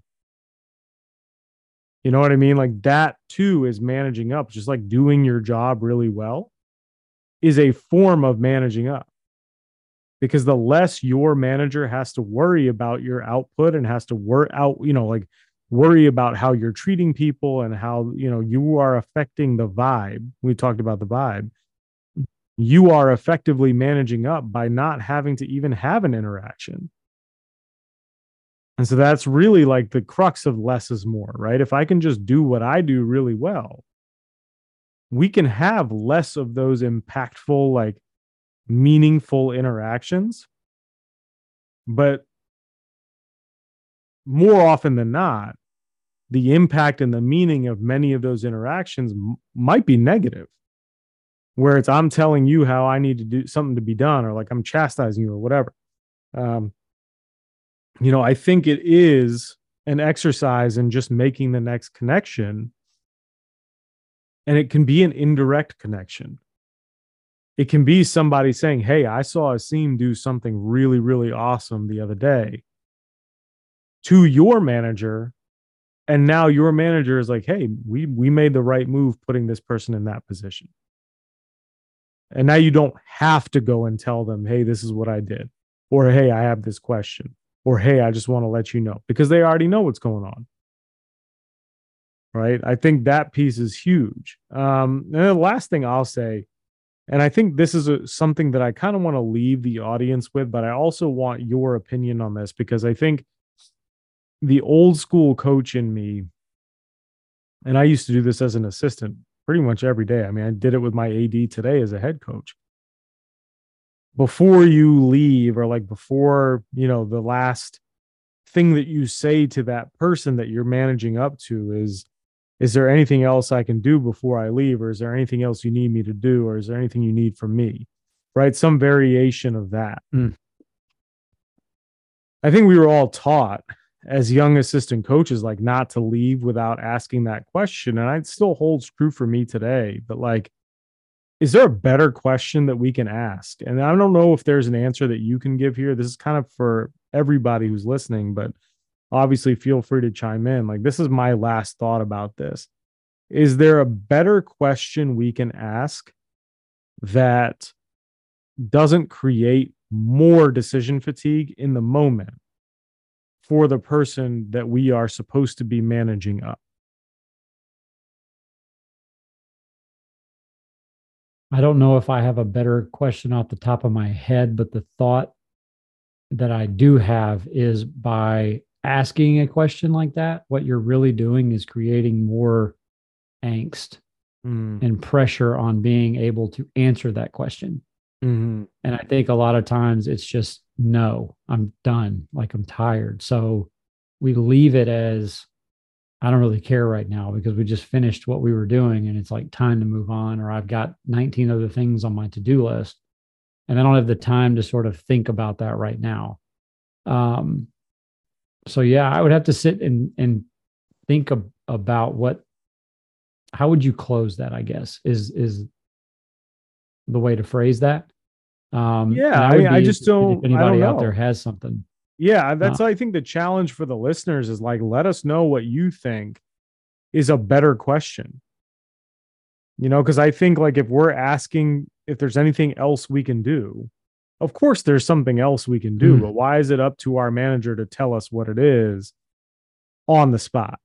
You know what I mean? Like that too is managing up, just like doing your job really well is a form of managing up. Because the less your manager has to worry about your output and has to work out, you know, like worry about how you're treating people and how, you know, you are affecting the vibe. We talked about the vibe. You are effectively managing up by not having to even have an interaction. And so that's really like the crux of less is more, right? If I can just do what I do really well, we can have less of those impactful, like meaningful interactions. But more often than not, the impact and the meaning of many of those interactions m- might be negative. Where it's I'm telling you how I need to do something to be done, or like I'm chastising you, or whatever. Um, you know, I think it is an exercise in just making the next connection. And it can be an indirect connection. It can be somebody saying, Hey, I saw a Aseem do something really, really awesome the other day to your manager. And now your manager is like, Hey, we, we made the right move putting this person in that position. And now you don't have to go and tell them, Hey, this is what I did. Or, Hey, I have this question or hey, I just want to let you know because they already know what's going on. Right. I think that piece is huge. Um, and the last thing I'll say, and I think this is a, something that I kind of want to leave the audience with, but I also want your opinion on this because I think the old school coach in me, and I used to do this as an assistant pretty much every day. I mean, I did it with my AD today as a head coach. Before you leave or like before you know the last thing that you say to that person that you're managing up to is is there anything else i can do before i leave? Or is there anything else you need me to do? Or is there anything you need from me? Right? Some variation of that. Mm. i think we were all taught as young assistant coaches like not to leave without asking that question and it still holds true for me today but like is there a better question that we can ask? And I don't know if there's an answer that you can give here. This is kind of for everybody who's listening, but obviously feel free to chime in. Like, this is my last thought about this. Is there a better question we can ask that doesn't create more decision fatigue in the moment for the person that we are supposed to be managing up? I don't know if I have a better question off the top of my head, but the thought that I do have is by asking a question like that, what you're really doing is creating more angst Mm, and pressure on being able to answer that question. mhm, And I think a lot of times it's just, no, I'm done. Like I'm tired. So we leave it as, I don't really care right now because we just finished what we were doing and it's like time to move on, or I've got 19 other things on my to do list and I don't have the time to sort of think about that right now. Um, so yeah, I would have to sit and and think ab- about what, how would you close that? I guess is is the way to phrase that. Um, Yeah, I mean, I just don't- If I anybody don't out there has something, Yeah, that's I think the challenge for the listeners is like let us know what you think is a better question. You know, because I think like if we're asking if there's anything else we can do, of course there's something else we can do, Mm. but why is it up to our manager to tell us what it is on the spot?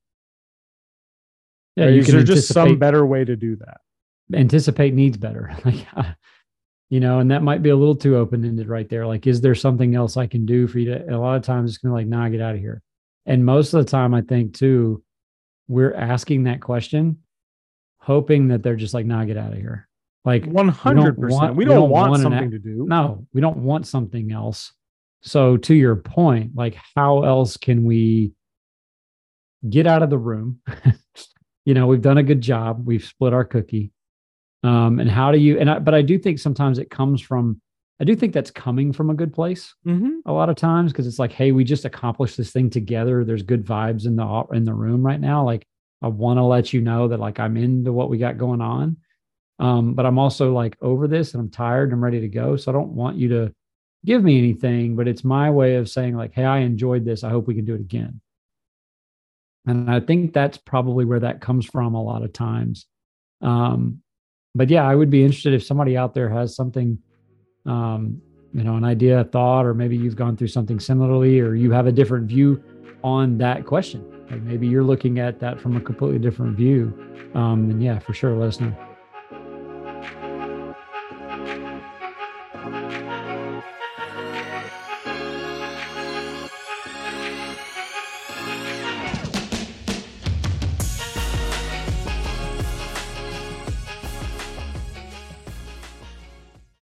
Yeah, Right? you is can there just some better way to do that? anticipate needs better. Like, uh, you know, and that might be a little too open ended right there. Like, is there something else I can do for you to? and a lot of times it's going to like, nah, get out of here. And most of the time, I think too, we're asking that question, hoping that they're just like, nah, get out of here. Like, One hundred percent. want- We we don't don't want want something to do. no, we don't want something else. So, to your point, like, how else can we get out of the room? you know, we've done a good job. We've split our cookie. Um, and how do you, and I, but I do think sometimes it comes from, I do think that's coming from a good place Mhm. a lot of times because it's like, hey, we just accomplished this thing together. There's good vibes in the in the room right now. Like, I want to let you know that like I'm into what we got going on. Um, but I'm also like over this and I'm tired and I'm ready to go. So I don't want you to give me anything, but it's my way of saying, like, hey, I enjoyed this. I hope we can do it again. And I think that's probably where that comes from a lot of times. Um, but yeah, I would be interested if somebody out there has something, um, you know, an idea, a thought, or maybe you've gone through something similarly, or you have a different view on that question. Like maybe you're looking at that from a completely different view. Um, and yeah, for sure, let us know.